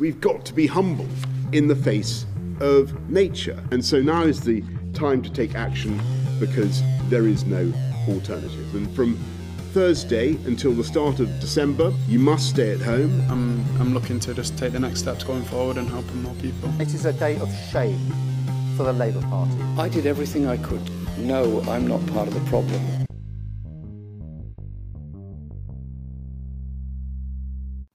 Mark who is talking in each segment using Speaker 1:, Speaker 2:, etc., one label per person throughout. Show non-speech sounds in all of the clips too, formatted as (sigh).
Speaker 1: We've got to be humble in the face of nature. And so now is the time to take action because there is no alternative. And from Thursday until the start of December, you must stay at home.
Speaker 2: I'm, I'm looking to just take the next steps going forward and helping more people.
Speaker 3: It is a day of shame for the Labour Party.
Speaker 4: I did everything I could. No, I'm not part of the problem.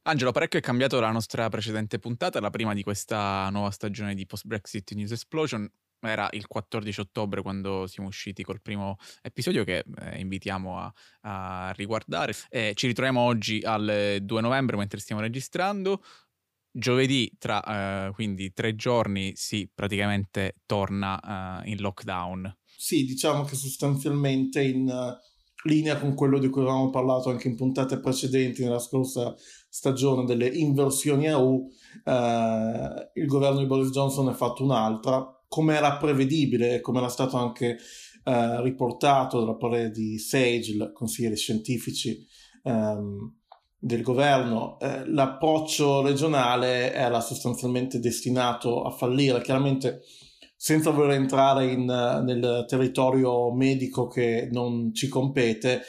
Speaker 5: Angelo, parecchio è cambiato la nostra precedente puntata, la prima di questa nuova stagione di Post-Brexit News Explosion era il 14 ottobre quando siamo usciti col primo episodio che eh, invitiamo a, a riguardare. Eh, ci ritroviamo oggi al 2 novembre mentre stiamo registrando. Giovedì, tra eh, quindi tre giorni, si praticamente torna eh, in lockdown.
Speaker 6: Sì, diciamo che sostanzialmente in uh, linea con quello di cui avevamo parlato anche in puntate precedenti nella scorsa stagione delle inversioni a U, eh, il governo di Boris Johnson ne ha fatto un'altra come era prevedibile e come era stato anche eh, riportato dalla parte di Sage, consiglieri scientifici ehm, del governo, eh, l'approccio regionale era sostanzialmente destinato a fallire. Chiaramente senza voler entrare in, nel territorio medico che non ci compete,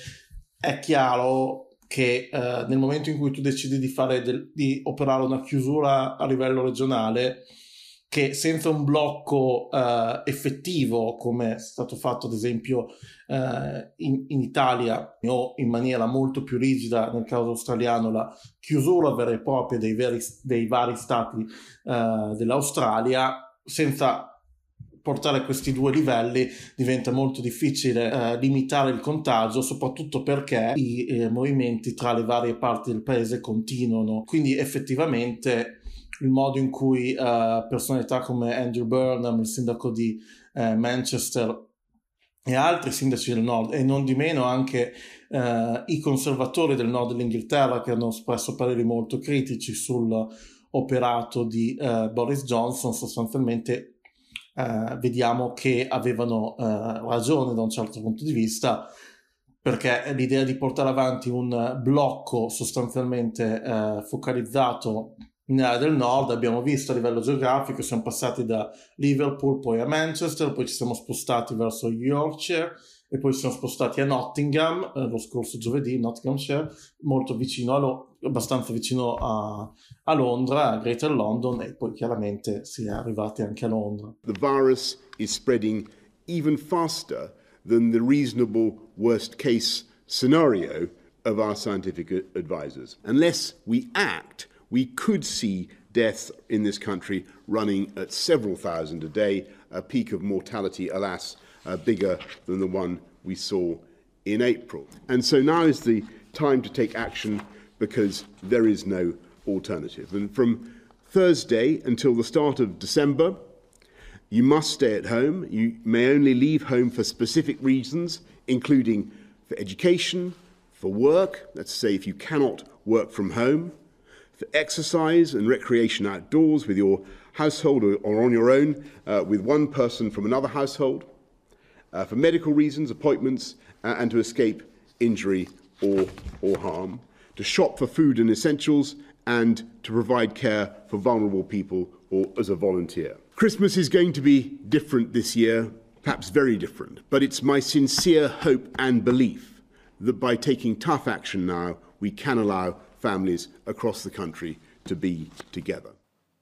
Speaker 6: è chiaro che eh, nel momento in cui tu decidi di, del, di operare una chiusura a livello regionale, che senza un blocco uh, effettivo, come è stato fatto ad esempio uh, in, in, Italia o in maniera molto più rigida nel caso australiano, la chiusura vera e propria dei, veri, dei vari stati uh, dell'Australia, senza portare questi due livelli diventa molto difficile eh, limitare il contagio, soprattutto perché i eh, movimenti tra le varie parti del paese continuano. Quindi effettivamente il modo in cui uh, personalità come Andrew Burnham, il sindaco di uh, Manchester e altri sindaci del nord e non di meno anche uh, i conservatori del nord dell'Inghilterra che hanno espresso pareri molto critici sull'operato di Boris Johnson sostanzialmente vediamo che avevano ragione da un certo punto di vista perché l'idea di portare avanti un blocco sostanzialmente focalizzato in area del nord, abbiamo visto a livello geografico, siamo passati da Liverpool, poi a Manchester, poi ci siamo spostati verso Yorkshire e poi ci siamo spostati a Nottingham eh, lo scorso giovedì, Nottinghamshire, molto vicino a Lo- abbastanza vicino a, a Londra, a Greater London e poi chiaramente si è arrivati anche a Londra.
Speaker 1: The virus is spreading even faster than the reasonable worst case scenario of our scientific advisors. Unless we act we could see deaths in this country running at several thousand a day, a peak of mortality, alas, uh, bigger than the one we saw in April. And so now is the time to take action because there is no alternative. And from Thursday until the start of December, you must stay at home. You may only leave home for specific reasons, including for education, for work, let's say if you cannot work from home, for exercise and recreation outdoors with your household or, on your own uh, with one person from another household, uh, for medical reasons, appointments, uh, and to escape injury or, or harm, to shop for food and essentials, and to provide care for vulnerable people or as a volunteer. Christmas is going to be different this year, perhaps very different, but it's my sincere hope and belief that by taking tough action now, we can allow families across the country to be together.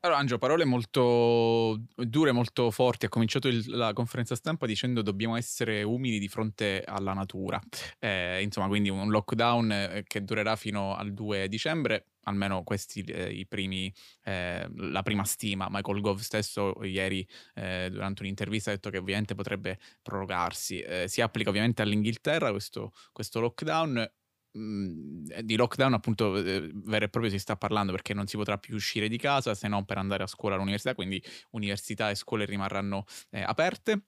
Speaker 5: Allora, Angelo, parole molto dure, molto forti. Ha cominciato il, la conferenza stampa dicendo dobbiamo essere umili di fronte alla natura. Eh, insomma, quindi un lockdown eh, che durerà fino al 2 dicembre. Almeno questi eh, i primi, eh, la prima stima. Michael Gove stesso ieri eh, durante un'intervista ha detto che ovviamente potrebbe prorogarsi. Eh, si applica ovviamente all'Inghilterra questo, questo lockdown di lockdown appunto eh, vero e proprio si sta parlando perché non si potrà più uscire di casa se non per andare a scuola all'università, quindi università e scuole rimarranno eh, aperte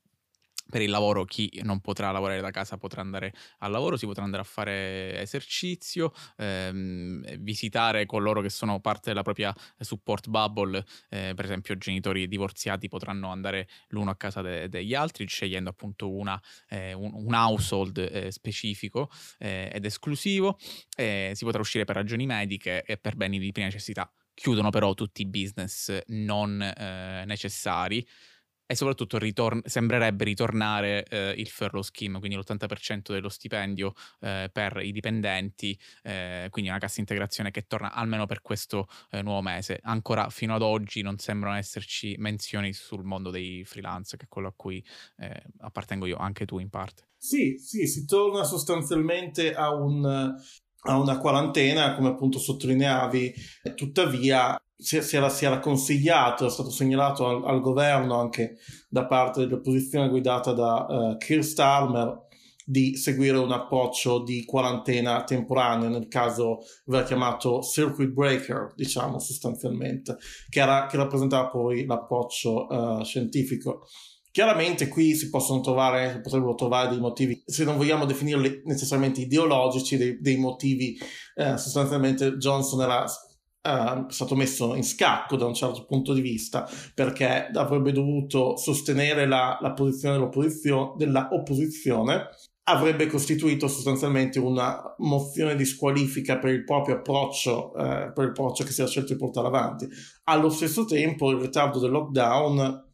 Speaker 5: per il lavoro chi non potrà lavorare da casa potrà andare al lavoro, si potrà andare a fare esercizio, ehm, visitare coloro che sono parte della propria support bubble, eh, per esempio genitori divorziati potranno andare l'uno a casa de- degli altri scegliendo appunto una, eh, un, un, household eh, specifico eh, ed esclusivo, si potrà uscire per ragioni mediche e per beni di prima necessità. Chiudono però tutti i business non eh, necessari e soprattutto ritorn- sembrerebbe ritornare eh, il furlough scheme, quindi l'80% dello stipendio eh, per i dipendenti, eh, quindi una cassa integrazione che torna almeno per questo eh, nuovo mese. Ancora fino ad oggi non sembrano esserci menzioni sul mondo dei freelance, che è quello a cui eh, appartengo io, anche tu in parte.
Speaker 6: Sì, sì, si torna sostanzialmente a un a una quarantena, come appunto sottolineavi, tuttavia si, si, era, si era, consigliato, è stato segnalato al, al, governo anche da parte dell'opposizione guidata da uh, Keir Starmer di seguire un approccio di quarantena temporanea, nel caso verrà chiamato circuit breaker, diciamo sostanzialmente, che, era, che rappresentava poi l'approccio uh, scientifico. Chiaramente qui si possono trovare, si potrebbero trovare dei motivi, se non vogliamo definirli necessariamente ideologici, dei, dei motivi, eh, sostanzialmente Johnson era Uh, stato messo in scacco da un certo punto di vista perché avrebbe dovuto sostenere la, la posizione dell'opposizione, avrebbe costituito sostanzialmente una mozione di squalifica per il proprio approccio, eh, per il approccio che si era scelto di portare avanti. Allo stesso tempo il ritardo del lockdown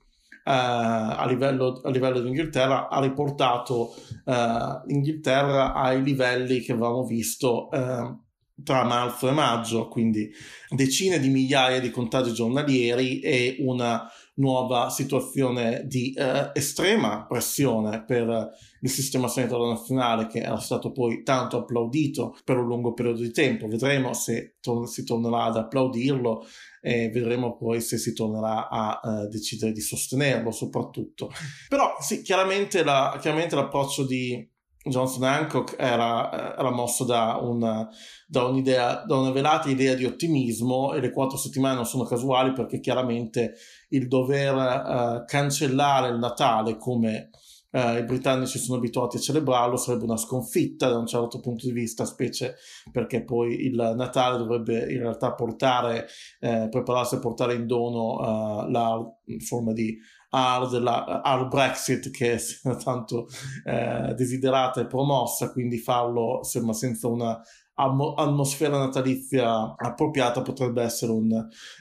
Speaker 6: Uh, a, livello, a livello di Inghilterra ha riportato uh, l'Inghilterra ai livelli che avevamo visto uh, tra marzo e maggio, quindi decine di migliaia di contagi giornalieri e una nuova situazione di eh, estrema pressione per il sistema sanitario nazionale che era stato poi tanto applaudito per un lungo periodo di tempo. Vedremo se to- si tornerà ad applaudirlo e vedremo poi se si tornerà a uh, decidere di sostenerlo soprattutto. Però sì, chiaramente, la, chiaramente l'approccio di Johnson Hancock era, era mosso da una, da un'idea, da una velata idea di ottimismo e le quattro settimane non sono casuali perché chiaramente il dover uh, cancellare il Natale come uh, i britannici sono abituati a celebrarlo sarebbe una sconfitta da un certo punto di vista, specie perché poi il Natale dovrebbe in realtà portare, uh, prepararsi a portare in dono la forma di hard, la, hard Brexit che è (laughs) tanto eh, desiderata e promossa, quindi farlo insomma, senza una atmosfera natalizia appropriata potrebbe essere un,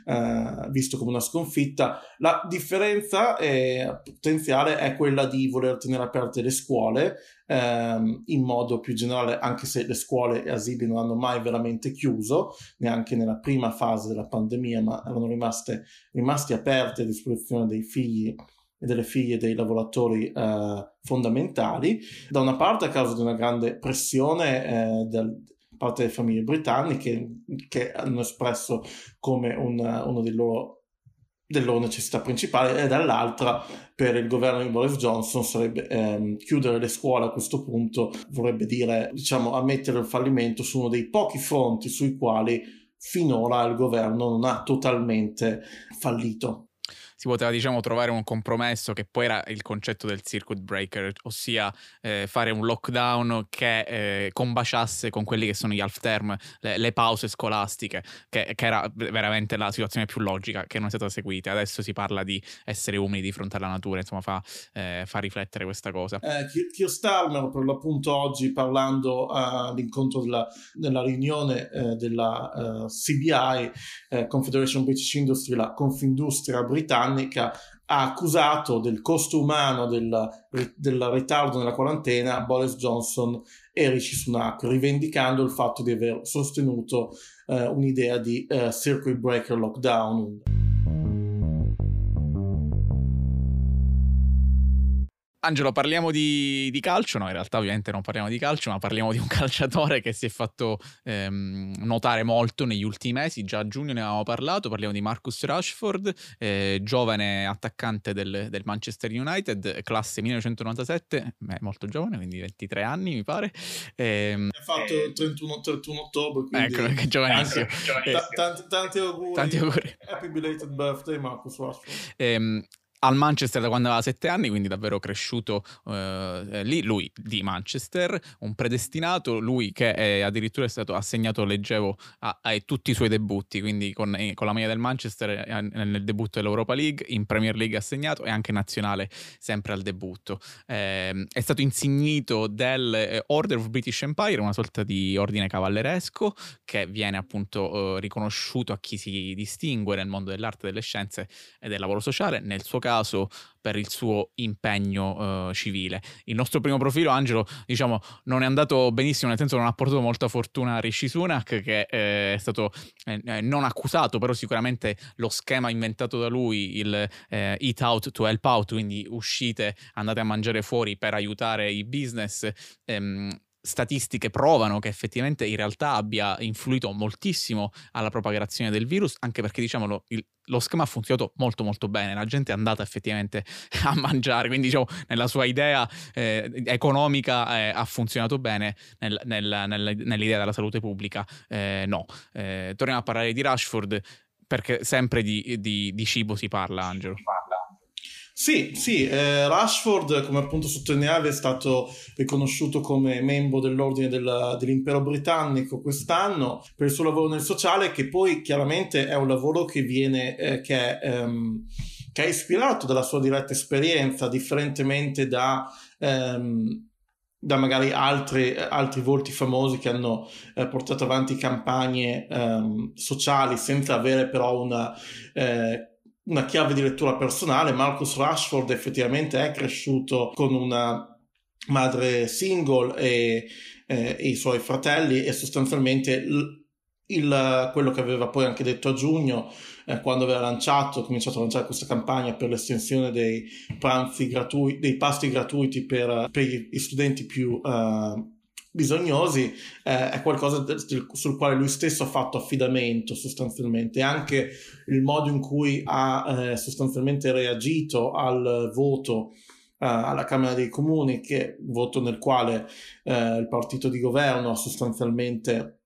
Speaker 6: eh, visto come una sconfitta. La differenza è, potenziale è quella di voler tenere aperte le scuole ehm, in modo più generale, anche se le scuole e asili non hanno mai veramente chiuso, neanche nella prima fase della pandemia, ma erano rimaste, rimasti aperte a disposizione dei figli e delle figlie dei lavoratori eh, fondamentali, da una parte a causa di una grande pressione eh, del, parte delle famiglie britanniche che hanno espresso come un, uno dei loro delle loro necessità principali e dall'altra per il governo di Boris Johnson sarebbe ehm, chiudere le scuole a questo punto vorrebbe dire diciamo ammettere il fallimento su uno dei pochi fronti sui quali finora il governo non ha totalmente fallito
Speaker 5: si poteva diciamo trovare un compromesso che poi era il concetto del circuit breaker, ossia eh, fare un lockdown che eh, combaciasse con quelli che sono gli half term, le, le pause scolastiche, che, che, era veramente la situazione più logica che non è stata seguita. Adesso si parla di essere umili di fronte alla natura, insomma fa, eh, fa riflettere questa cosa.
Speaker 6: Eh, Keir Starmer per l'appunto oggi parlando all'incontro della, della riunione eh, della eh, CBI, eh, Confederation British Industry, la Confindustria britannica, britannica ha accusato del costo umano del, del, ritardo nella quarantena Boris Johnson e Rishi Sunak, rivendicando il fatto di aver sostenuto eh, un'idea di eh, circuit breaker lockdown.
Speaker 5: Angelo, parliamo di, di, calcio, no in realtà ovviamente non parliamo di calcio, ma parliamo di un (laughs) calciatore che si è fatto ehm, notare molto negli ultimi mesi, già a giugno ne avevamo parlato, parliamo di Marcus Rashford, eh, giovane attaccante del, del, Manchester United, classe 1997, beh, molto giovane, quindi 23 anni mi pare.
Speaker 6: Ehm, ha fatto il 31, 31 ottobre, quindi...
Speaker 5: Ecco, che giovanissimo.
Speaker 6: Tanti, tanti, tanti, auguri.
Speaker 5: Tanti auguri.
Speaker 6: Happy belated birthday Marcus Rashford.
Speaker 5: Ehm, al Manchester da quando aveva sette anni, quindi davvero cresciuto eh, lì, lui di Manchester, un predestinato, lui che è addirittura è stato assegnato, leggevo, a, a tutti i suoi debutti, quindi con, eh, con la maglia del Manchester nel debutto dell'Europa League, in Premier League assegnato e anche nazionale sempre al debutto. Eh, è stato insignito del eh, Order of British Empire, una sorta di ordine cavalleresco che viene appunto eh, riconosciuto a chi si distingue nel mondo dell'arte, delle scienze e del lavoro sociale, nel suo caso per il suo impegno uh, civile. Il nostro primo profilo, Angelo, diciamo, non è andato benissimo, nel senso non ha portato molta fortuna a Rishi Sunak, che eh, è stato eh, eh, non accusato, però sicuramente lo schema inventato da lui, il eh, eat out to help out, quindi uscite, andate a mangiare fuori per aiutare i business, ehm, statistiche provano che effettivamente in realtà abbia influito moltissimo alla propagazione del virus, anche perché diciamolo, il, lo schema ha funzionato molto molto bene, la gente è andata effettivamente (laughs) a mangiare, quindi diciamo nella sua idea eh, economica eh, ha funzionato bene, nel, nel, nel, nell'idea della salute pubblica eh, no. Eh, torniamo a parlare di Rashford perché sempre di, di, di cibo si parla, Angelo.
Speaker 6: Sì, sì, eh, Rashford, come appunto sottolineavi, è stato riconosciuto come membro dell'ordine della, dell'impero britannico quest'anno per il suo lavoro nel sociale, che poi chiaramente è un lavoro che viene, eh, che, è, ehm, che, è, ispirato dalla sua diretta esperienza, differentemente da... Ehm, da magari altri, altri volti famosi che hanno eh, portato avanti campagne ehm, sociali senza avere però una eh, una chiave di lettura personale. Marcus Rashford effettivamente è cresciuto con una madre single e, eh, e i suoi fratelli e sostanzialmente il, il, quello che aveva poi anche detto a giugno eh, quando aveva lanciato, cominciato a lanciare questa campagna per l'estensione dei pranzi gratuiti, dei pasti gratuiti per, per gli studenti più uh, bisognosi eh, è qualcosa sul quale lui stesso ha fatto affidamento sostanzialmente. Anche il modo in cui ha eh, sostanzialmente reagito al voto eh, alla Camera dei Comuni che voto nel quale eh, il partito di governo ha sostanzialmente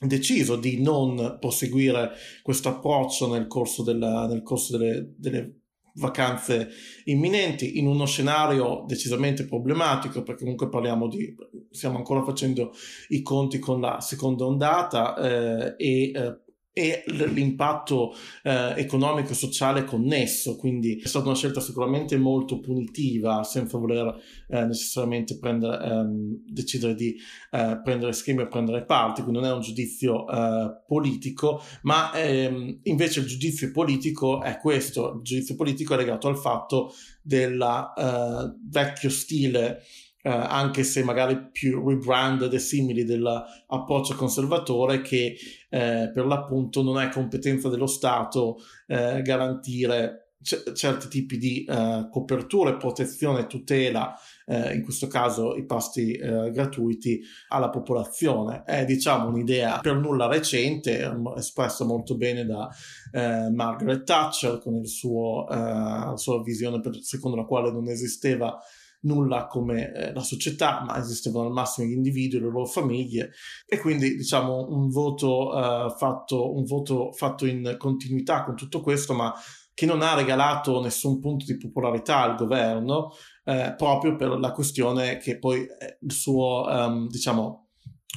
Speaker 6: deciso di non proseguire questo approccio nel corso, della, nel corso delle, delle vacanze imminenti in uno scenario decisamente problematico perché comunque parliamo di stiamo ancora facendo i conti con la seconda ondata eh, e eh, e l'impatto eh, economico e sociale connesso, quindi è stata una scelta sicuramente molto punitiva senza voler eh, necessariamente prendere, ehm, decidere di eh, prendere schemi o prendere parti, quindi non è un giudizio eh, politico, ma ehm, invece il giudizio politico è questo, il giudizio politico è legato al fatto del eh, vecchio stile eh, anche se magari più rebranded e simili dell'approccio conservatore che eh, per l'appunto non è competenza dello Stato eh, garantire c- certi tipi di eh, copertura, protezione, tutela, eh, in questo caso i pasti eh, gratuiti alla popolazione. È diciamo un'idea per nulla recente, espressa molto bene da Margaret Thatcher con il suo, la sua visione per, secondo la quale non esisteva nulla come eh, la società, ma esistevano al massimo gli individui, le loro famiglie e quindi diciamo un voto, uh, fatto, un voto fatto in continuità con tutto questo, ma che non ha regalato nessun punto di popolarità al governo, eh, proprio per la questione che poi il suo, um, diciamo,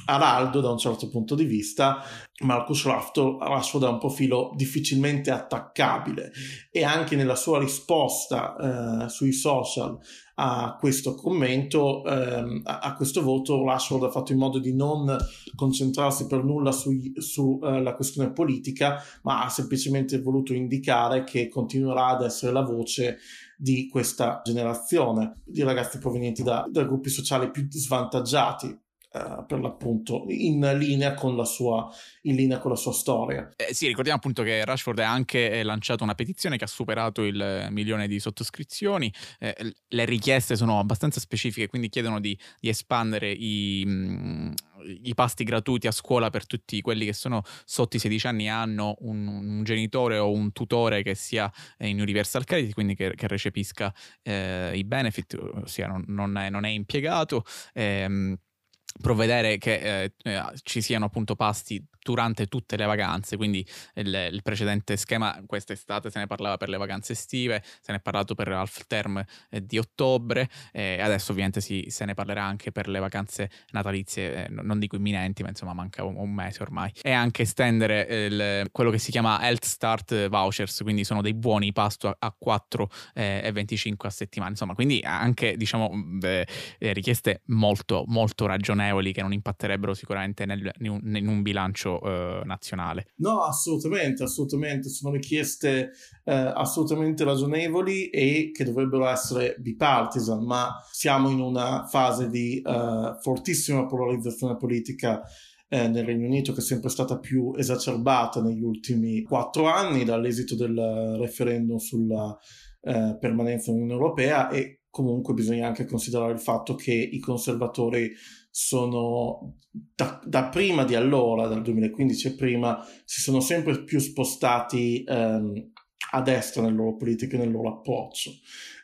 Speaker 6: araldo da un certo punto di vista, Marcus Rashford ha un profilo difficilmente attaccabile e anche nella sua risposta eh, sui social a questo commento, ehm, a, a, questo voto, Rashford ha fatto in modo di non concentrarsi per nulla sulla su, uh, questione politica, ma ha semplicemente voluto indicare che continuerà ad essere la voce di questa generazione di ragazzi provenienti da, da gruppi sociali più svantaggiati Uh, per l'appunto in linea sua, linea con la sua storia.
Speaker 5: Eh, sì, ricordiamo appunto che Rashford ha anche eh, lanciato una petizione che ha superato il milione di sottoscrizioni. Eh, le richieste sono abbastanza specifiche, quindi chiedono di, di espandere i, mh, i, pasti gratuiti a scuola per tutti quelli che sono sotto i 16 anni e hanno un, un, genitore o un tutore che sia in Universal Credit, quindi che, che recepisca eh, i benefit, ossia non, non, è, non è impiegato. Ehm, provvedere che eh, eh, ci siano appunto pasti durante tutte le vacanze, quindi il, il, precedente schema quest'estate se ne parlava per le vacanze estive, se ne è parlato per l'half term eh, di ottobre, e adesso ovviamente si, se ne parlerà anche per le vacanze natalizie, eh, non dico imminenti, ma insomma manca un, un mese ormai. E anche estendere eh, il, quello che si chiama Health Start Vouchers, quindi sono dei buoni pasto a, a 4 eh, e 25 a settimana, insomma, quindi anche diciamo eh, richieste molto molto ragionevoli che non impatterebbero sicuramente nel, in, un, in eh, nazionale.
Speaker 6: No, assolutamente, assolutamente, sono richieste eh, assolutamente ragionevoli e che dovrebbero essere bipartisan, ma siamo in una fase di uh, fortissima polarizzazione politica eh, nel Regno Unito che è sempre stata più esacerbata negli ultimi quattro anni dall'esito del referendum sulla eh, permanenza nell'Unione Europea e comunque bisogna anche considerare il fatto che i conservatori sono da, da, prima di allora, dal 2015 e prima, si sono sempre più spostati ehm, a destra nelle loro politiche, nel loro approccio.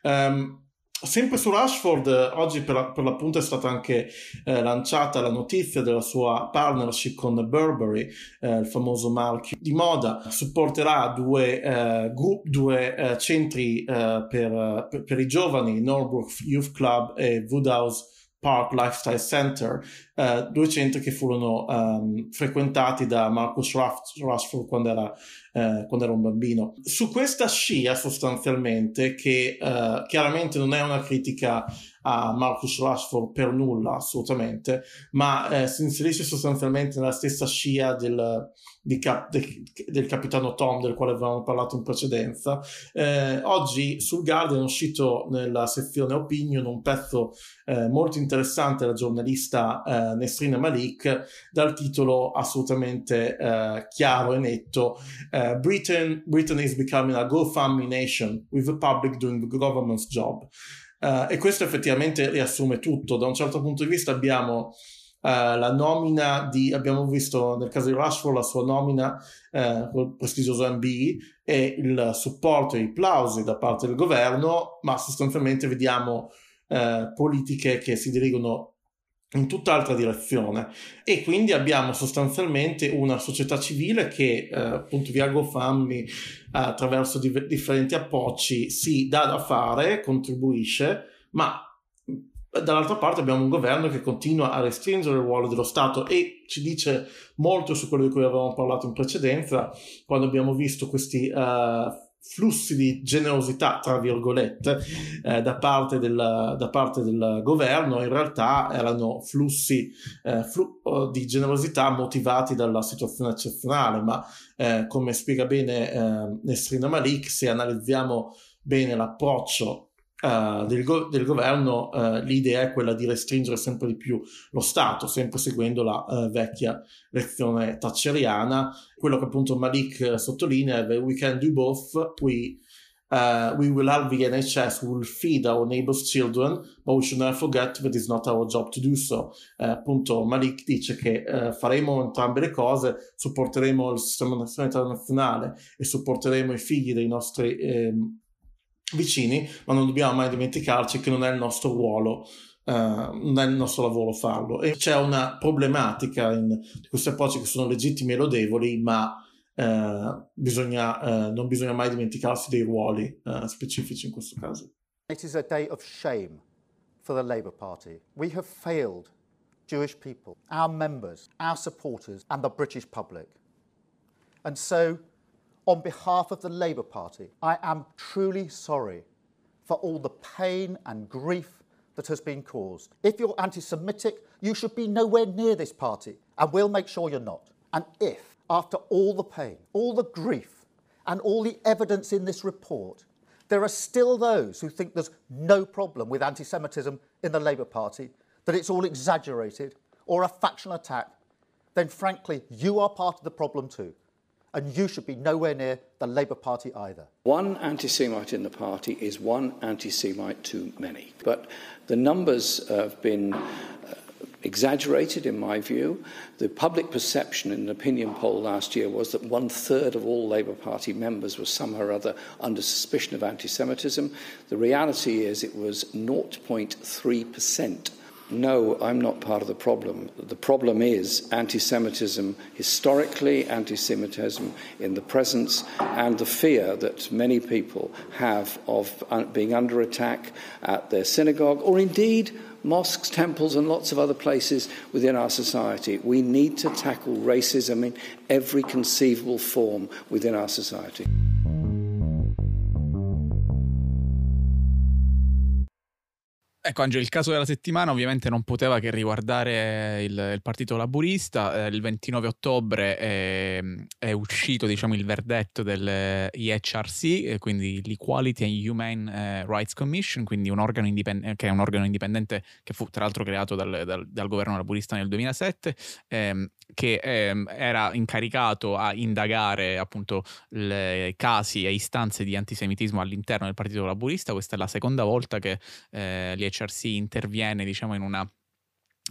Speaker 6: Um, Sempre su Rashford, oggi per, per, l'appunto è stata anche eh, lanciata la notizia della sua partnership con Burberry, eh, il famoso marchio di moda. Supporterà due, eh, group, due eh, centri eh, per, per, per, i giovani, Norbrook Youth Club e Woodhouse Park Lifestyle Center, eh, due centri che furono um, frequentati da Marcus Rashford quando era, eh, quando era, un bambino. Su questa scia sostanzialmente, che eh, chiaramente non è una critica a Marcus Rashford per nulla, assolutamente, ma eh, si inserisce sostanzialmente nella stessa scia del, cap, de, del capitano Tom, del quale avevamo parlato in precedenza. Eh, oggi sul Guardian è uscito nella sezione Opinion un pezzo eh, molto interessante della giornalista eh, Nesrina Malik dal titolo assolutamente eh, chiaro e netto eh, Britain, Britain is becoming a GoFundMe nation with the public doing the government's job. Uh, e questo effettivamente riassume tutto. Da un certo punto di vista abbiamo uh, la nomina di, abbiamo visto nel caso di Rashford la sua nomina uh, col prestigioso MBE e il supporto e i plausi da parte del governo, ma sostanzialmente vediamo politiche che si dirigono in tutt'altra direzione. E quindi abbiamo sostanzialmente una società civile che eh, appunto via GoFundMe attraverso di- differenti approcci si dà da fare, contribuisce, ma dall'altra parte abbiamo un governo che continua a restringere il ruolo dello Stato e ci dice molto su quello di cui avevamo parlato in precedenza quando abbiamo visto questi uh, flussi di generosità, tra virgolette, eh, da, parte del, da, parte del, governo, in realtà erano flussi eh, flu- di generosità motivati dalla situazione eccezionale, ma eh, come spiega bene eh, Nesrina Malik, se analizziamo bene l'approccio Uh, del, go- del, governo uh, l'idea è quella di restringere sempre di più lo Stato, sempre seguendo la uh, vecchia lezione thatcheriana. Quello che appunto Malik sottolinea è we can do both, we, we will have the NHS, we will feed our neighbors' children, but we should never forget that it's not our job to do so. appunto Malik dice che faremo entrambe le cose, supporteremo il sistema sanitario nazionale e supporteremo i figli dei nostri... Eh, vicini, ma non dobbiamo mai dimenticarci che non è il nostro ruolo Uh, non è il nostro lavoro farlo e c'è una problematica in questi approcci che sono legittimi e lodevoli ma uh, bisogna, uh, non bisogna mai dimenticarsi dei ruoli specifici in questo caso
Speaker 3: It is a day of shame for the Labour Party. We have failed Jewish people, our members, our supporters and the British public. And so On behalf of the Labour Party, I am truly sorry for all the pain and grief that has been caused. If you're anti Semitic, you should be nowhere near this party, and we'll make sure you're not. And if, after all the pain, all the grief, and all the evidence in this report, there are still those who think there's no problem with anti Semitism in the Labour Party, that it's all exaggerated or a factional attack, then frankly, you are part of the problem too and you should be nowhere near the Labour Party either.
Speaker 4: One anti Semite in the party is one anti Semite too many. But the numbers have been uh, exaggerated, in my view. The public perception in an opinion poll last year was that one third of all Labour Party members were somehow or other under suspicion of anti Semitism. The reality is it was 0.3%. no, I'm not part of the problem. The problem is anti Semitism historically, anti Semitism in the present, and the fear that many people have of uh, being under attack at their synagogue or indeed mosques, temples, and lots of other places within our society. We need to tackle racism in every conceivable form within our society.
Speaker 5: Ecco Angelo, il caso della settimana ovviamente non poteva che riguardare il, il Partito Laburista. Eh, il 29 ottobre è, è uscito diciamo, il verdetto del EHRC, eh, quindi l'Equality and Human uh, Rights Commission, quindi un organo indipendente, che è un organo indipendente che fu tra l'altro creato dal, dal, dal governo laburista nel 2007, ehm, che ehm, era incaricato a indagare appunto le casi e istanze di antisemitismo all'interno del Partito Laburista. Questa è la seconda volta che eh, l'IHRC interviene diciamo in una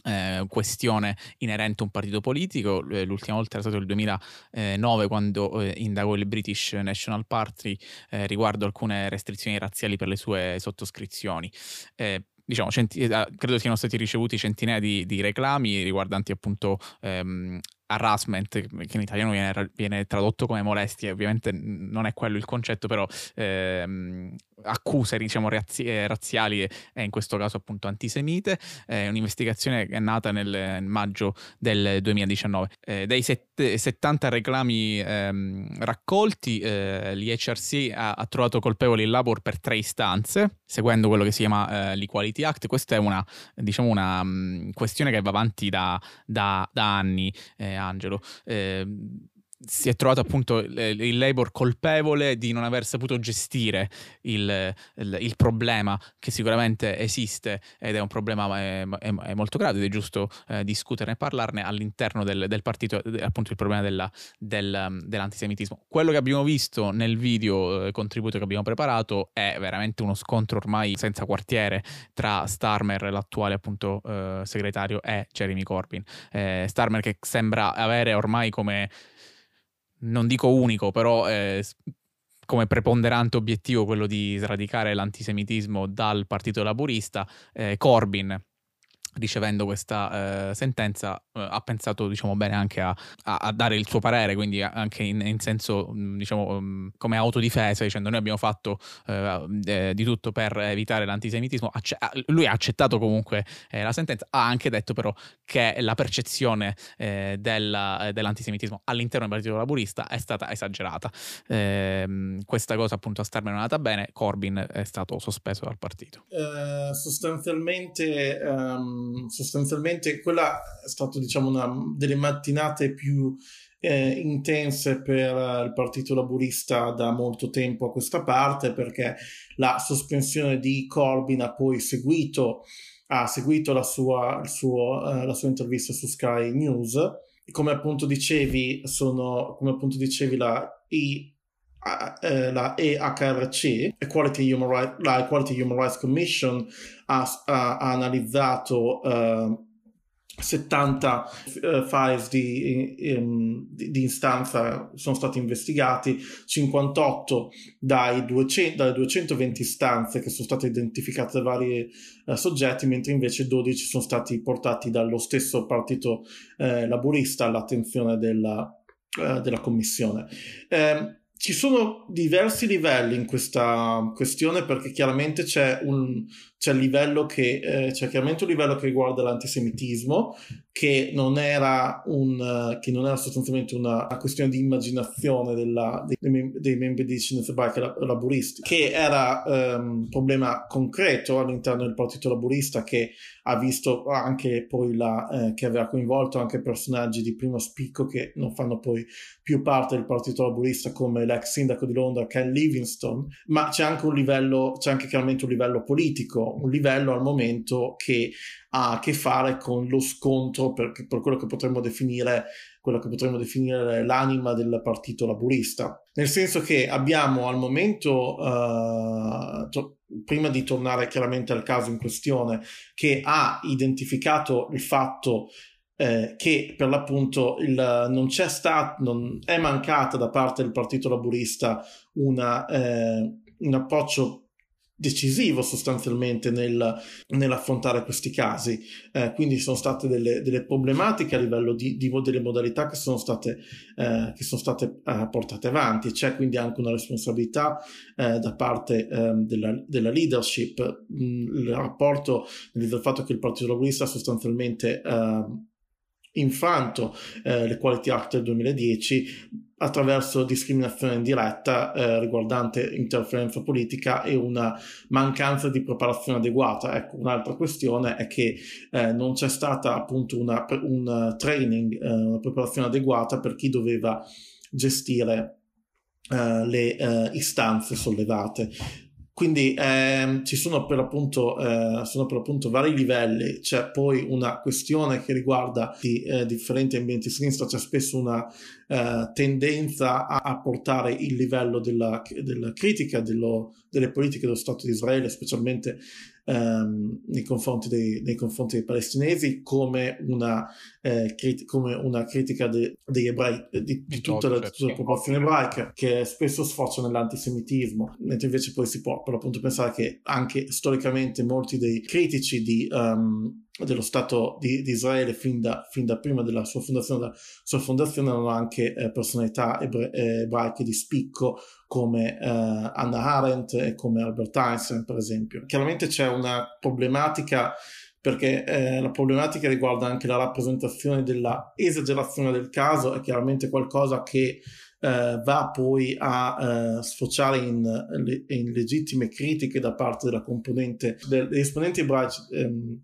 Speaker 5: eh, questione inerente a un partito politico. L'ultima volta era stato il 2009 quando eh, indagò il British National Party eh, riguardo alcune restrizioni razziali per le sue sottoscrizioni. Eh, diciamo, centi- eh, credo siano stati ricevuti centinaia di, di reclami riguardanti appunto ehm, harassment, che in italiano viene, viene, tradotto come molestie, ovviamente non è quello il concetto, però ehm, accuse diciamo, razzi- eh, razziali e in questo caso appunto antisemite. È un'investigazione che è nata nel maggio del 2019. Eh, dei set- 70 reclami ehm, raccolti, eh, l'IHRC ha, ha, trovato colpevoli il Labor per tre istanze, seguendo quello che si chiama eh, l'Equality Act. Questa è una, diciamo, una mh, questione che va avanti da, da, da anni eh, Angelo. Eh, si è trovato appunto il Labour colpevole di non aver saputo gestire il, il, il, problema che sicuramente esiste ed è un problema è, è, molto grave ed è giusto eh, discuterne e parlarne all'interno del, del partito, appunto il problema della, del, dell'antisemitismo. Quello che abbiamo visto nel video eh, contributo che abbiamo preparato è veramente uno scontro ormai senza quartiere tra Starmer, l'attuale appunto eh, segretario, e Jeremy Corbyn. Eh, Starmer che sembra avere ormai come non dico unico, però eh, come preponderante obiettivo quello di sradicare l'antisemitismo dal Partito Laburista, eh, Corbyn ricevendo questa eh, sentenza eh, ha pensato diciamo bene anche a, a, a, dare il suo parere quindi anche in, in senso mm, diciamo um, come autodifesa dicendo noi abbiamo fatto eh, eh, di tutto per evitare l'antisemitismo Acce- lui ha accettato comunque eh, la sentenza ha anche detto però che la percezione eh, della, dell'antisemitismo all'interno del partito laburista è stata esagerata. Ehm, questa cosa appunto a Starmer non è andata bene Corbyn è stato sospeso dal partito.
Speaker 6: Sostanzialmente um sostanzialmente quella è stata diciamo una delle mattinate più eh, intense per il Partito Laburista da molto tempo a questa parte perché la sospensione di Corbyn ha poi seguito, ha seguito la sua, suo, uh, la sua intervista su Sky News. Come appunto dicevi, sono, come appunto dicevi la, i, uh, la EHRC, Equality Human Rights, la Equality Human Rights Commission, ha, ha, ha analizzato uh, 70 uh, files di, um, di, di, istanza sono stati investigati, 58 dai 200, dalle 220 istanze che sono state identificate da vari uh, soggetti, mentre invece 12 sono stati portati dallo stesso partito uh, laburista all'attenzione della, della commissione. Um, ci sono diversi livelli in questa questione perché chiaramente c'è un, c'è, che, eh, c'è chiaramente un livello che riguarda l'antisemitismo che non era, un, che non era sostanzialmente una, una questione di immaginazione della, dei, dei, membri di Bike laburisti che era um, un problema concreto all'interno del partito laburista che ha visto anche poi la, eh, che aveva coinvolto anche personaggi di primo spicco che non fanno poi più parte del partito laburista come l'ex sindaco di Londra Ken Livingstone, ma c'è anche un livello, c'è anche chiaramente un livello politico, un livello al momento che ha a che fare con lo scontro per, per quello che potremmo definire quello che potremmo definire l'anima del partito laburista. Nel senso che abbiamo al momento, uh, to- prima di tornare chiaramente al caso in questione, che ha identificato il fatto eh, che per l'appunto il, non c'è stato, non è mancata da parte del Partito Laburista una, eh, un approccio decisivo sostanzialmente nel, nell'affrontare questi casi. Eh, quindi sono state delle, delle, problematiche a livello di, di delle modalità che sono state, eh, che sono state eh, portate avanti. C'è quindi anche una responsabilità eh, da parte ehm, della, della, leadership. Mm, il rapporto del fatto che il Partito Laburista sostanzialmente infranto eh, l'Equality Act del 2010 attraverso discriminazione indiretta eh, riguardante interferenza politica e una mancanza di preparazione adeguata. Ecco, un'altra questione è che eh, non c'è stata appunto una, un training, eh, una preparazione adeguata per chi doveva gestire Uh, le uh, istanze sollevate. Quindi ehm, ci sono per, appunto, eh, sono per appunto vari livelli, c'è poi una questione che riguarda di, eh, differenti ambienti sinistra, c'è spesso una eh, tendenza a, a, portare il livello della, della critica dello, delle politiche dello Stato di Israele, specialmente ehm, nei, confronti dei, nei, confronti dei, palestinesi come una, eh, crit- come una critica de- degli ebrei, di, di tutta, la, tutta la popolazione ebraica che spesso sfocia nell'antisemitismo, mentre invece poi si può per appunto pensare che anche storicamente molti dei critici di... Um, dello Stato di, di Israele fin da, fin da, prima della sua fondazione, la sua fondazione erano anche eh, personalità ebre- eh, ebraiche di spicco come eh, Anna Arendt e come Albert Einstein per esempio. Chiaramente c'è una problematica perché eh, la problematica riguarda anche la rappresentazione della esagerazione del caso, è chiaramente qualcosa che eh, va poi a eh, sfociare in, in, legittime critiche da parte della componente degli esponenti ebraici ehm,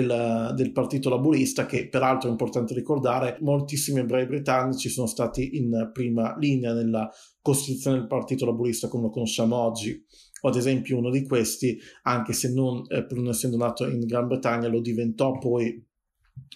Speaker 6: del, del, Partito Laburista, che peraltro è importante ricordare, moltissimi ebrei britannici sono stati in prima linea nella costituzione del Partito Laburista come lo conosciamo oggi. O ad esempio uno di questi, anche se non, eh, non essendo nato in Gran Bretagna, lo diventò poi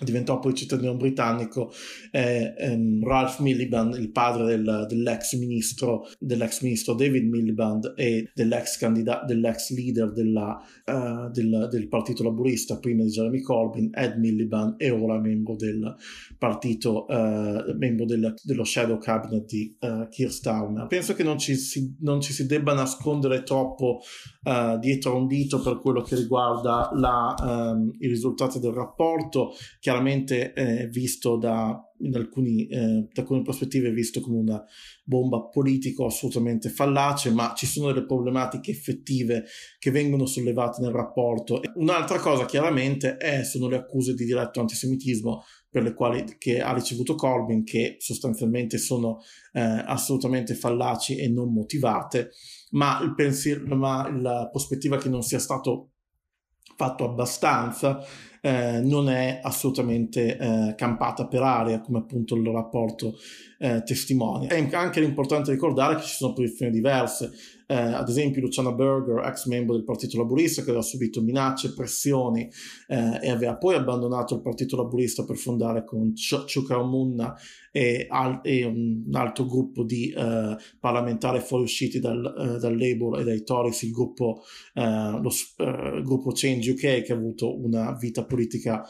Speaker 6: diventò poi cittadino britannico eh, ehm, Ralph Miliband, il padre del, dell'ex ministro dell'ex ministro David Miliband e dell'ex candidato dell'ex leader della, uh, del, del, partito laburista prima di Jeremy Corbyn Ed Miliband e ora membro del partito uh, membro del, dello shadow cabinet di uh, Keir Starmer. Penso che non ci, si, non ci si debba nascondere troppo dietro a un dito per quello che riguarda la, um, i risultati del rapporto chiaramente eh, visto da, alcuni, eh, da alcune prospettive visto come una bomba politico assolutamente fallace, ma ci sono delle problematiche effettive che vengono sollevate nel rapporto. Un'altra cosa chiaramente è, sono le accuse di diretto antisemitismo per le quali ha ricevuto Corbyn, che sostanzialmente sono eh, assolutamente fallaci e non motivate, ma, il pensiero, ma la prospettiva che non sia stato fatto abbastanza eh, non è assolutamente eh, campata per aria come appunto il rapporto eh, testimonia. È anche importante ricordare che ci sono posizioni diverse, eh, ad esempio Luciana Berger, ex membro del Partito Laburista che aveva subito minacce, pressioni eh, e aveva poi abbandonato il Partito Laburista per fondare con Chukar Munna e, al- e, un altro gruppo di eh, parlamentari fuoriusciti dal, dal, Labour e dai Tories, il gruppo, lo, gruppo Change UK che ha avuto una vita politica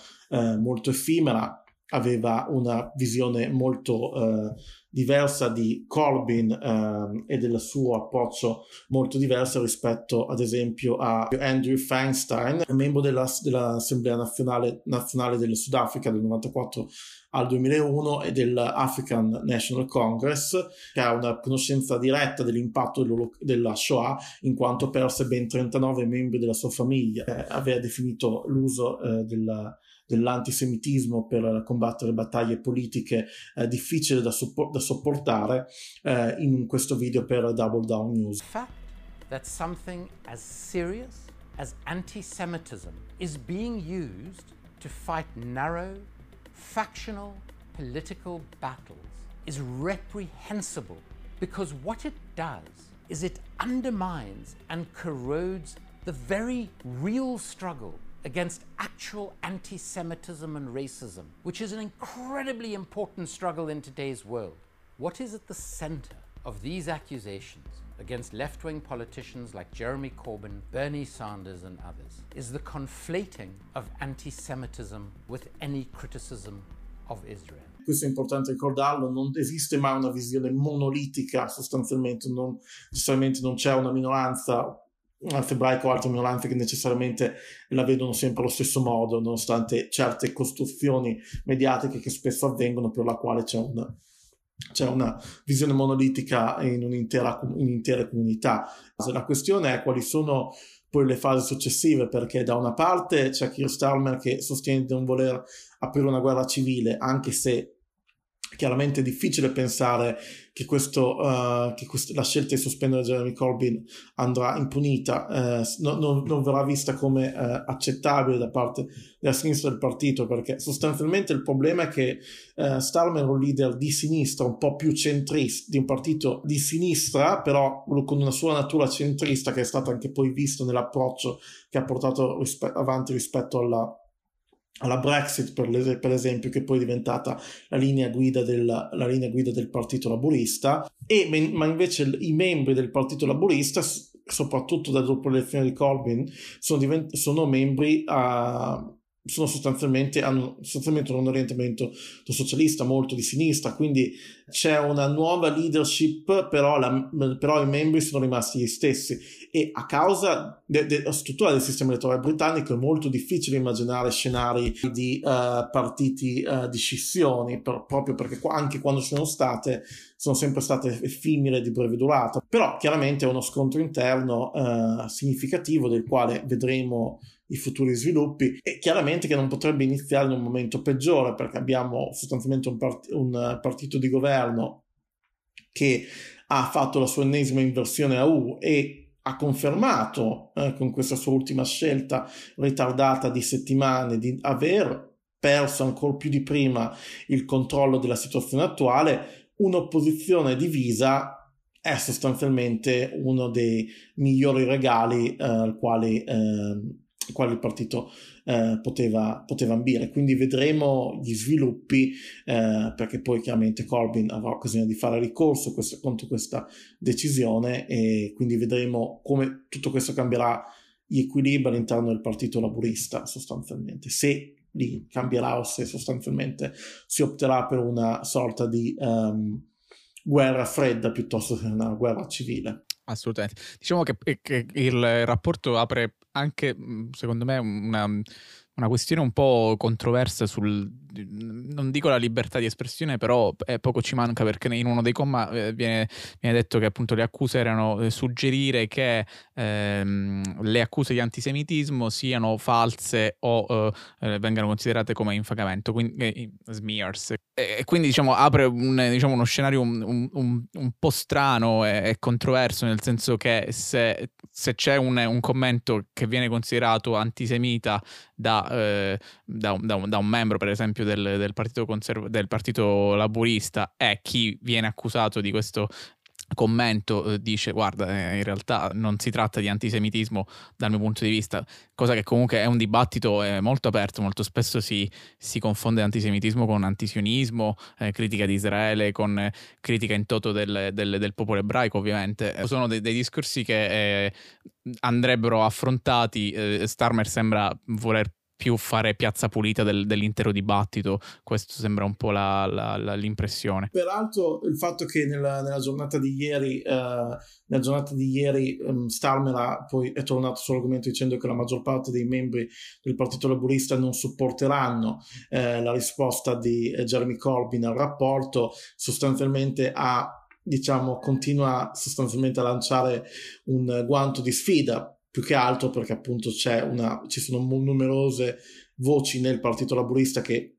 Speaker 6: molto effimera aveva una visione molto eh, diversa di Corbyn eh, e del suo approccio molto diverso rispetto ad esempio a Andrew Feinstein, membro della, dell'Assemblea Nazionale, Nazionale del Sudafrica del 94 al 2001 e dell'African National Congress, che ha una conoscenza diretta dell'impatto della Shoah, in quanto perse ben 39 membri della sua famiglia. Eh, aveva definito l'uso eh, della dell'antisemitismo per combattere battaglie politiche eh, difficili da, support- da sopportare eh, in questo video per Double Down News.
Speaker 7: fact that something as serious as anti-Semitism is being used to fight narrow, factional, political battles is reprehensible because what it does is it undermines and corrodes the very real struggle against actual anti Semitism and racism, which is an incredibly important struggle in today's world. What is at the center of these accusations against left wing politicians like Jeremy Corbyn, Bernie Sanders, and others is the conflating of anti Semitism with any criticism of Israel.
Speaker 6: questo è importante ricordarlo, non esiste mai una visione monolitica sostanzialmente, non, necessariamente non c'è una minoranza altre ebraiche o altre minoranze che necessariamente la vedono sempre allo stesso modo, nonostante certe costruzioni mediatiche che spesso avvengono per la quale c'è una, c'è una visione monolitica in un'intera, in intere comunità. La questione è quali sono poi le fasi successive, perché da una parte c'è Keir Starmer che sostiene di non voler aprire una guerra civile, anche se chiaramente è difficile pensare che, questo, uh, che questo, la scelta di sospendere Jeremy Corbyn andrà impunita, uh, no, no, non verrà vista come uh, accettabile da parte della sinistra del partito, perché sostanzialmente il problema è che Starmer è un leader di sinistra, un po' più centrista, di un partito di sinistra, però con una sua natura centrista che è stata anche poi visto nell'approccio che ha portato rispe- avanti rispetto alla alla Brexit, per, per, esempio, che poi è diventata la linea guida del, linea guida del Partito Laburista, e, ma invece i membri del Partito Laburista, soprattutto dopo l'elezione di Corbyn, sono, divent- sono membri a sono sostanzialmente, hanno sostanzialmente un orientamento socialista molto di sinistra, quindi c'è una nuova leadership, però, la, però i membri sono rimasti gli stessi. E a causa della struttura del sistema elettorale britannico è molto difficile immaginare scenari di uh, partiti uh, di scissioni, per, proprio perché qua, anche quando ci sono state sono sempre state effimere di breve durata, però chiaramente è uno scontro interno uh, significativo del quale vedremo i futuri sviluppi e chiaramente che non potrebbe iniziare in un momento peggiore perché abbiamo sostanzialmente un, part- un partito di governo che ha fatto la sua ennesima inversione a U e ha confermato eh, con questa sua ultima scelta ritardata di settimane di aver perso ancora più di prima il controllo della situazione attuale, un'opposizione divisa è sostanzialmente uno dei migliori regali eh, al quale eh, quale il partito eh, poteva, poteva, ambire. Quindi vedremo gli sviluppi, eh, perché poi chiaramente Corbyn avrà occasione di fare ricorso questo, contro questa decisione e quindi vedremo come tutto questo cambierà gli equilibri all'interno del partito laburista sostanzialmente. Se li cambierà o se sostanzialmente si opterà per una sorta di um, guerra fredda piuttosto che una guerra civile.
Speaker 5: Assolutamente. Diciamo che, che il rapporto apre anche, mhmm, secondo me, una, una questione un po' controversa sul, non dico la libertà di espressione, però eh, poco ci manca perché in uno dei comma eh, viene, viene, detto che appunto le accuse erano eh, suggerire che ehm, le accuse di antisemitismo siano false o eh, vengano considerate come infagamento, quindi smears. E, quindi diciamo apre un, diciamo, uno scenario un, un, un, po' strano e, e, controverso, nel senso che se, se c'è un, commento che viene considerato antisemita da, da, da, da un membro, per esempio, del, del, partito conserv- del partito laburista è chi viene accusato di questo commento eh, dice guarda eh, in realtà non si tratta di antisemitismo dal mio punto di vista cosa che comunque è un dibattito eh, molto aperto molto spesso si, si confonde antisemitismo con antisionismo eh, critica di Israele con eh, critica in toto del, del, del, popolo ebraico ovviamente. Sono dei, dei discorsi che eh, andrebbero affrontati Starmer sembra voler più fare piazza pulita del, dell'intero dibattito. Questo sembra un po' la, la, la, l'impressione.
Speaker 6: Peraltro, il fatto che nella, nella giornata di ieri, uh, nella giornata di ieri um, Starmer ha poi è tornato sull'argomento dicendo che la maggior parte dei membri del Partito Laburista non supporteranno uh, la risposta di uh, Jeremy Corbyn al rapporto, sostanzialmente ha diciamo continua sostanzialmente a lanciare un guanto di sfida più che altro perché appunto una, ci sono numerose voci nel Partito Laburista che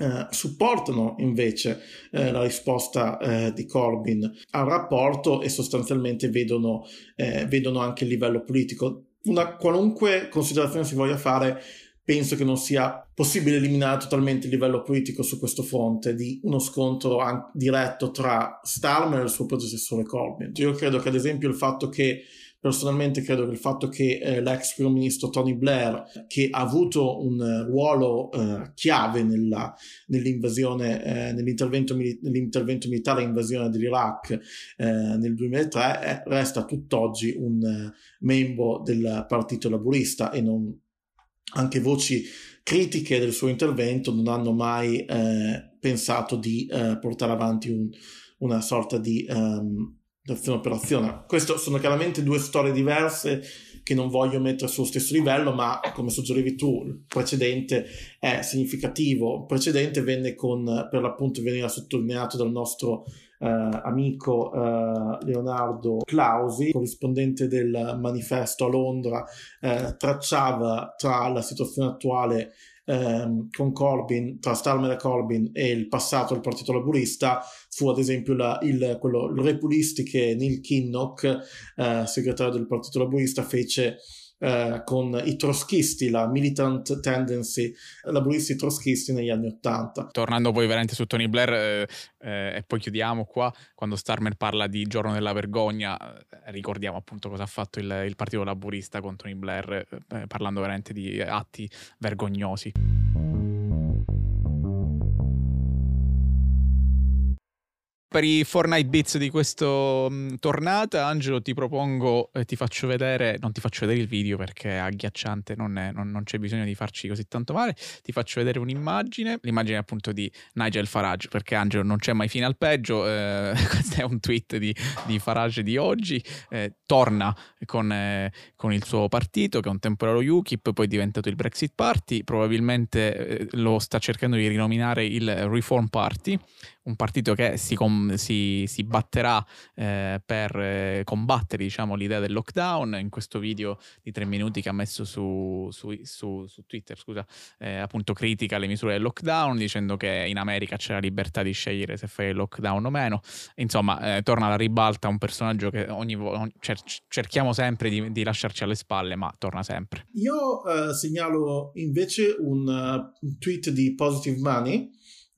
Speaker 6: eh, supportano invece eh, la risposta eh, di Corbyn al rapporto e sostanzialmente vedono, eh, vedono anche il livello politico. Una qualunque considerazione si voglia fare, penso che non sia possibile eliminare totalmente il livello politico su questo fronte di uno scontro an- diretto tra Starmer e il suo predecessore Corbyn. Io credo che ad esempio il fatto che Personalmente credo che il fatto che eh, l'ex primo ministro Tony Blair, che ha avuto un uh, ruolo uh, chiave nella, nell'invasione, eh, nell'intervento, nell'intervento, militare invasione dell'Iraq eh, nel 2003, eh, resta tutt'oggi un membro del Partito Laburista e non, anche voci critiche del suo intervento non hanno mai pensato di portare avanti un, una sorta di um, d'azione operazione. Queste sono chiaramente due storie diverse che non voglio mettere sullo stesso livello, ma come suggerivi tu, il precedente è significativo. Il precedente venne con, per l'appunto, veniva sottolineato dal nostro eh, amico eh, Leonardo Clausi, corrispondente del manifesto a Londra, eh, tracciava tra la situazione attuale ehm, con Corbyn, tra Starmer e Corbyn e il passato del Partito Laburista fu ad esempio la, il, quello, il Repulisti che Neil Kinnock, eh, segretario del Partito Laburista, fece eh, con i troschisti, la militant tendency laburisti troschisti negli anni Ottanta.
Speaker 5: Tornando poi veramente su Tony Blair eh, eh, e poi chiudiamo qua, quando Starmer parla di giorno della vergogna, eh, ricordiamo appunto cosa ha fatto il, il Partito Laburista con Tony Blair, eh, parlando veramente di atti vergognosi. Per i Fortnite Bits di questa mm, tornata, Angelo, ti propongo e ti faccio vedere, non ti faccio vedere il video perché è agghiacciante, non, è, non, non, c'è bisogno di farci così tanto male, ti faccio vedere un'immagine, l'immagine appunto di Nigel Farage, perché Angelo non c'è mai fine al peggio, eh, (laughs) questo è un tweet di, di Farage di oggi, eh, torna con, eh, con, il suo partito che è un tempo era lo UKIP, poi è diventato il Brexit Party, probabilmente eh, lo sta cercando di rinominare il Reform Party, un partito che si, com- si, si batterà eh, per eh, combattere diciamo, l'idea del lockdown. In questo video di tre minuti che ha messo su, su, su, su Twitter, scusa, eh, appunto critica le misure del lockdown, dicendo che in America c'è la libertà di scegliere se fare il lockdown o meno. Insomma, eh, torna alla ribalta un personaggio che ogni volta cer- cerchiamo sempre di, di, lasciarci alle spalle, ma torna sempre.
Speaker 6: Io eh, segnalo invece un, uh, un tweet di Positive Money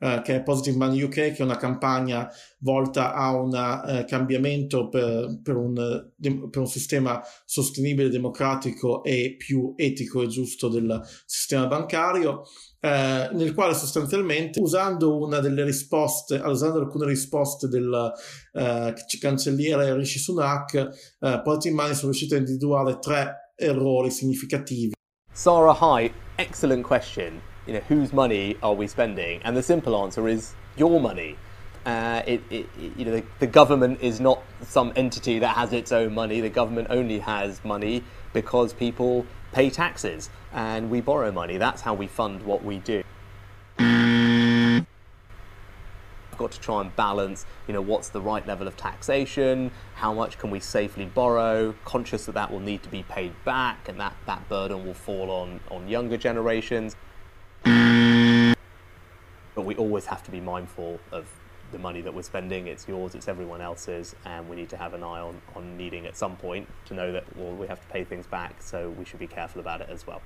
Speaker 6: eh, che è Positive Money UK, che è una campagna volta a un uh, cambiamento per, per, un, per, un, sistema sostenibile, democratico e più etico e giusto del sistema bancario. Eh, nel quale sostanzialmente usando una delle risposte, usando alcune risposte del eh, cancelliere Rishi Sunak, eh, Positive Money sono riuscito a individuare tre errori significativi.
Speaker 8: Sarah, hi, excellent question. You know, whose money are we spending? And the simple answer is your money. Uh, it, it, you know, the, the, government is not some entity that has its own money. The government only has money because people pay taxes and we borrow money. That's how we fund what we do. I've got to try and balance, you know, what's the right level of taxation, how much can we safely borrow, conscious that that will need to be paid back and that, that burden will fall on, on younger generations. We always have to be mindful of the money that we're spending. It's yours, it's everyone else's, and we need to have an eye on, on needing at some point to know that well, we have to pay things back, so we should be careful about it as well.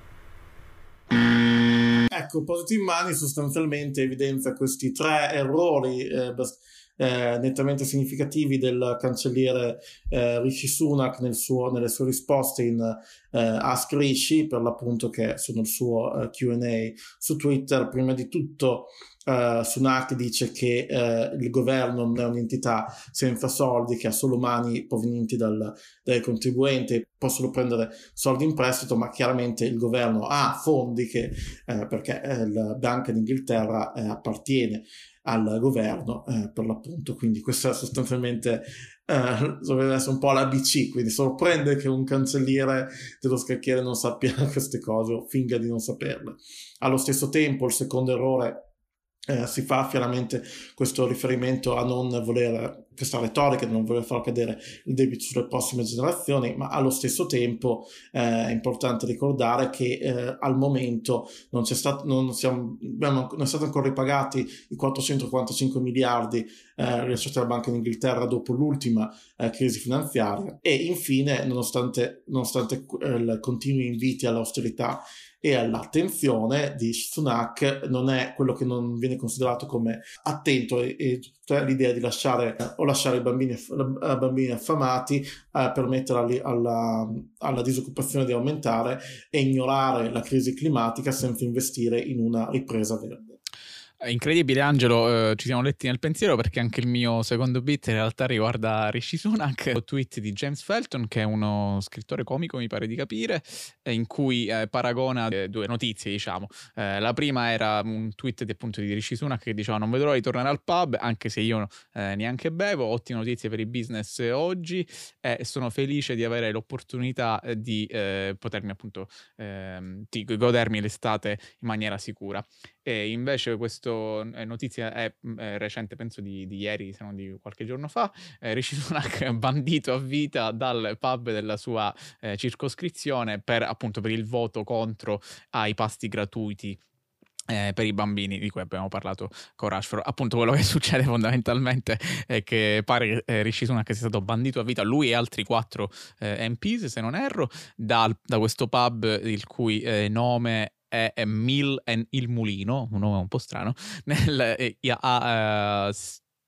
Speaker 6: Ecco, Positive Money sostanzialmente evidenzia questi tre errori eh, eh, nettamente significativi del cancelliere eh, Rishi Sunak nel suo, nelle sue risposte in eh, Ask Rishi, per l'appunto che sono il suo eh, QA su Twitter. Prima di tutto Uh, Sunak dice che uh, il governo non è un'entità senza soldi, che ha solo mani provenienti dal, dai contribuenti, possono prendere soldi in prestito, ma chiaramente il governo ha fondi che, uh, perché la Banca d'Inghilterra appartiene al governo per l'appunto. Quindi questa sostanzialmente eh, dovrebbe essere un po' l'ABC, quindi sorprende che un cancelliere dello scacchiere non sappia (laughs) queste cose o finga di non saperle. Allo stesso tempo il secondo errore eh, si fa chiaramente questo riferimento a non voler, questa retorica di non voler far cadere il debito sulle prossime generazioni, ma allo stesso tempo eh, è importante ricordare che eh, al momento non, c'è stato, non, siamo, abbiamo, non è stato ancora ripagati i 445 miliardi eh, rilasciati dalla Banca d'Inghilterra dopo l'ultima eh, crisi finanziaria. E infine, nonostante, nonostante eh, i continui inviti all'austerità e all'attenzione di Sunak non è quello che non viene considerato come attento e, e cioè l'idea di lasciare o lasciare i bambini, bambini affamati eh, permettere alla, alla disoccupazione di aumentare e ignorare la crisi climatica senza investire in una ripresa verde.
Speaker 5: Incredibile Angelo, eh, ci siamo letti nel pensiero perché anche il mio secondo beat in realtà riguarda Rishi Sunak, un (laughs) tweet di James Felton che è uno scrittore comico mi pare di capire, in cui eh, paragona eh, due notizie diciamo. Eh, la prima era un tweet di, appunto di Rishi Sunak che diceva non vedrò di tornare al pub anche se io eh, neanche bevo, ottime notizie per il business oggi e sono felice di avere l'opportunità di eh, potermi appunto ehm, di godermi l'estate in maniera sicura. E invece questa notizia è, è, recente, penso di, di, ieri, se non di qualche giorno fa, eh, Rishi Sunak bandito a vita dal pub della sua eh, circoscrizione per appunto per il voto contro ai pasti gratuiti eh, per i bambini di cui abbiamo parlato con Rashford. Appunto, quello che (laughs) succede fondamentalmente è che pare eh, Rishi Sunak sia stato bandito a vita, lui e altri quattro eh, MPs, se non erro, da, da questo pub il cui eh, nome è, è Mill and Il Mulino, un nome un po' strano, (laughs) nel, eh, a, uh,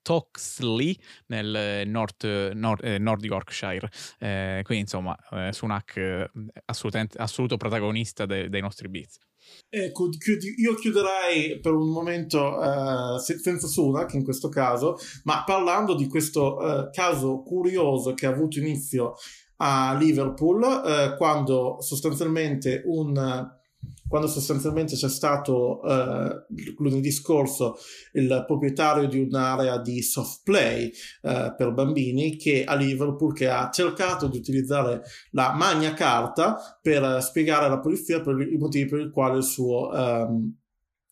Speaker 5: Stocksley nel North, Nord, eh, Nord Yorkshire. Eh, quindi insomma, eh, Sunak eh, assoluto protagonista de, dei nostri beats.
Speaker 6: Ecco, io chiuderei per un momento uh, senza Sunak in questo caso, ma parlando di questo caso curioso che ha avuto inizio a Liverpool, quando sostanzialmente un quando sostanzialmente c'è stato eh, lunedì scorso il proprietario di un'area di soft play eh, per bambini che a Liverpool che ha cercato di utilizzare la magna carta per spiegare alla polizia per i motivi per i quali il suo um,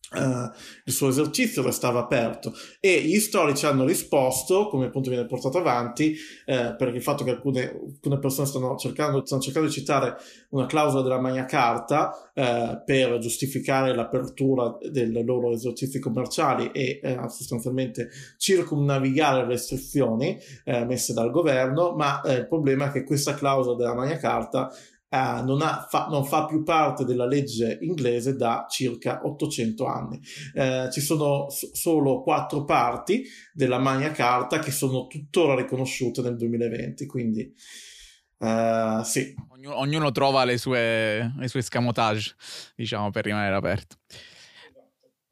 Speaker 6: Uh, il suo esercizio restava aperto e gli storici hanno risposto, come appunto viene portato avanti, eh, per il fatto che alcune, alcune persone stanno cercando, stanno cercando, di citare una clausola della Magna Carta eh, per giustificare l'apertura dei loro esercizi commerciali e eh, sostanzialmente circumnavigare le restrizioni eh, messe dal governo, ma eh, il problema è che questa clausola della Magna Carta Uh, non, ha, fa, non, fa, più parte della legge inglese da circa 800 anni. Uh, ci sono s- solo quattro parti della Magna Carta che sono tuttora riconosciute nel 2020, quindi uh, sì.
Speaker 5: Ognuno, ognuno trova le sue, le sue scamotage, diciamo, per rimanere aperto.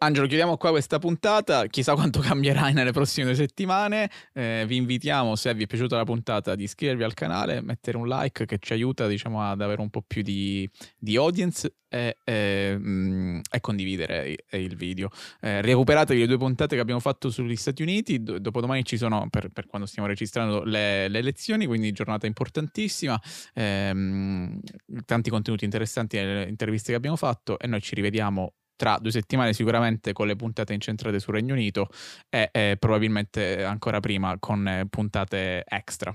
Speaker 5: Angelo, chiudiamo qua questa puntata. Chissà quanto cambierà nelle prossime due settimane. Eh, vi invitiamo, se vi è piaciuta la puntata, di iscrivervi al canale, mettere un like che ci aiuta diciamo, ad avere un po' più di, di audience e, e, mm, e condividere il video. Eh, recuperatevi le due puntate che abbiamo fatto sugli Stati Uniti. D- dopodomani ci sono, per, per, quando stiamo registrando, le, le, elezioni, quindi giornata importantissima. Eh, tanti contenuti interessanti nelle interviste che abbiamo fatto e noi ci rivediamo tra due settimane sicuramente con le puntate incentrate sul Regno Unito e, e probabilmente ancora prima con eh, puntate extra.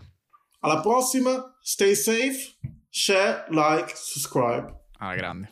Speaker 6: Alla prossima, stay safe, share, like, subscribe.
Speaker 5: Alla grande.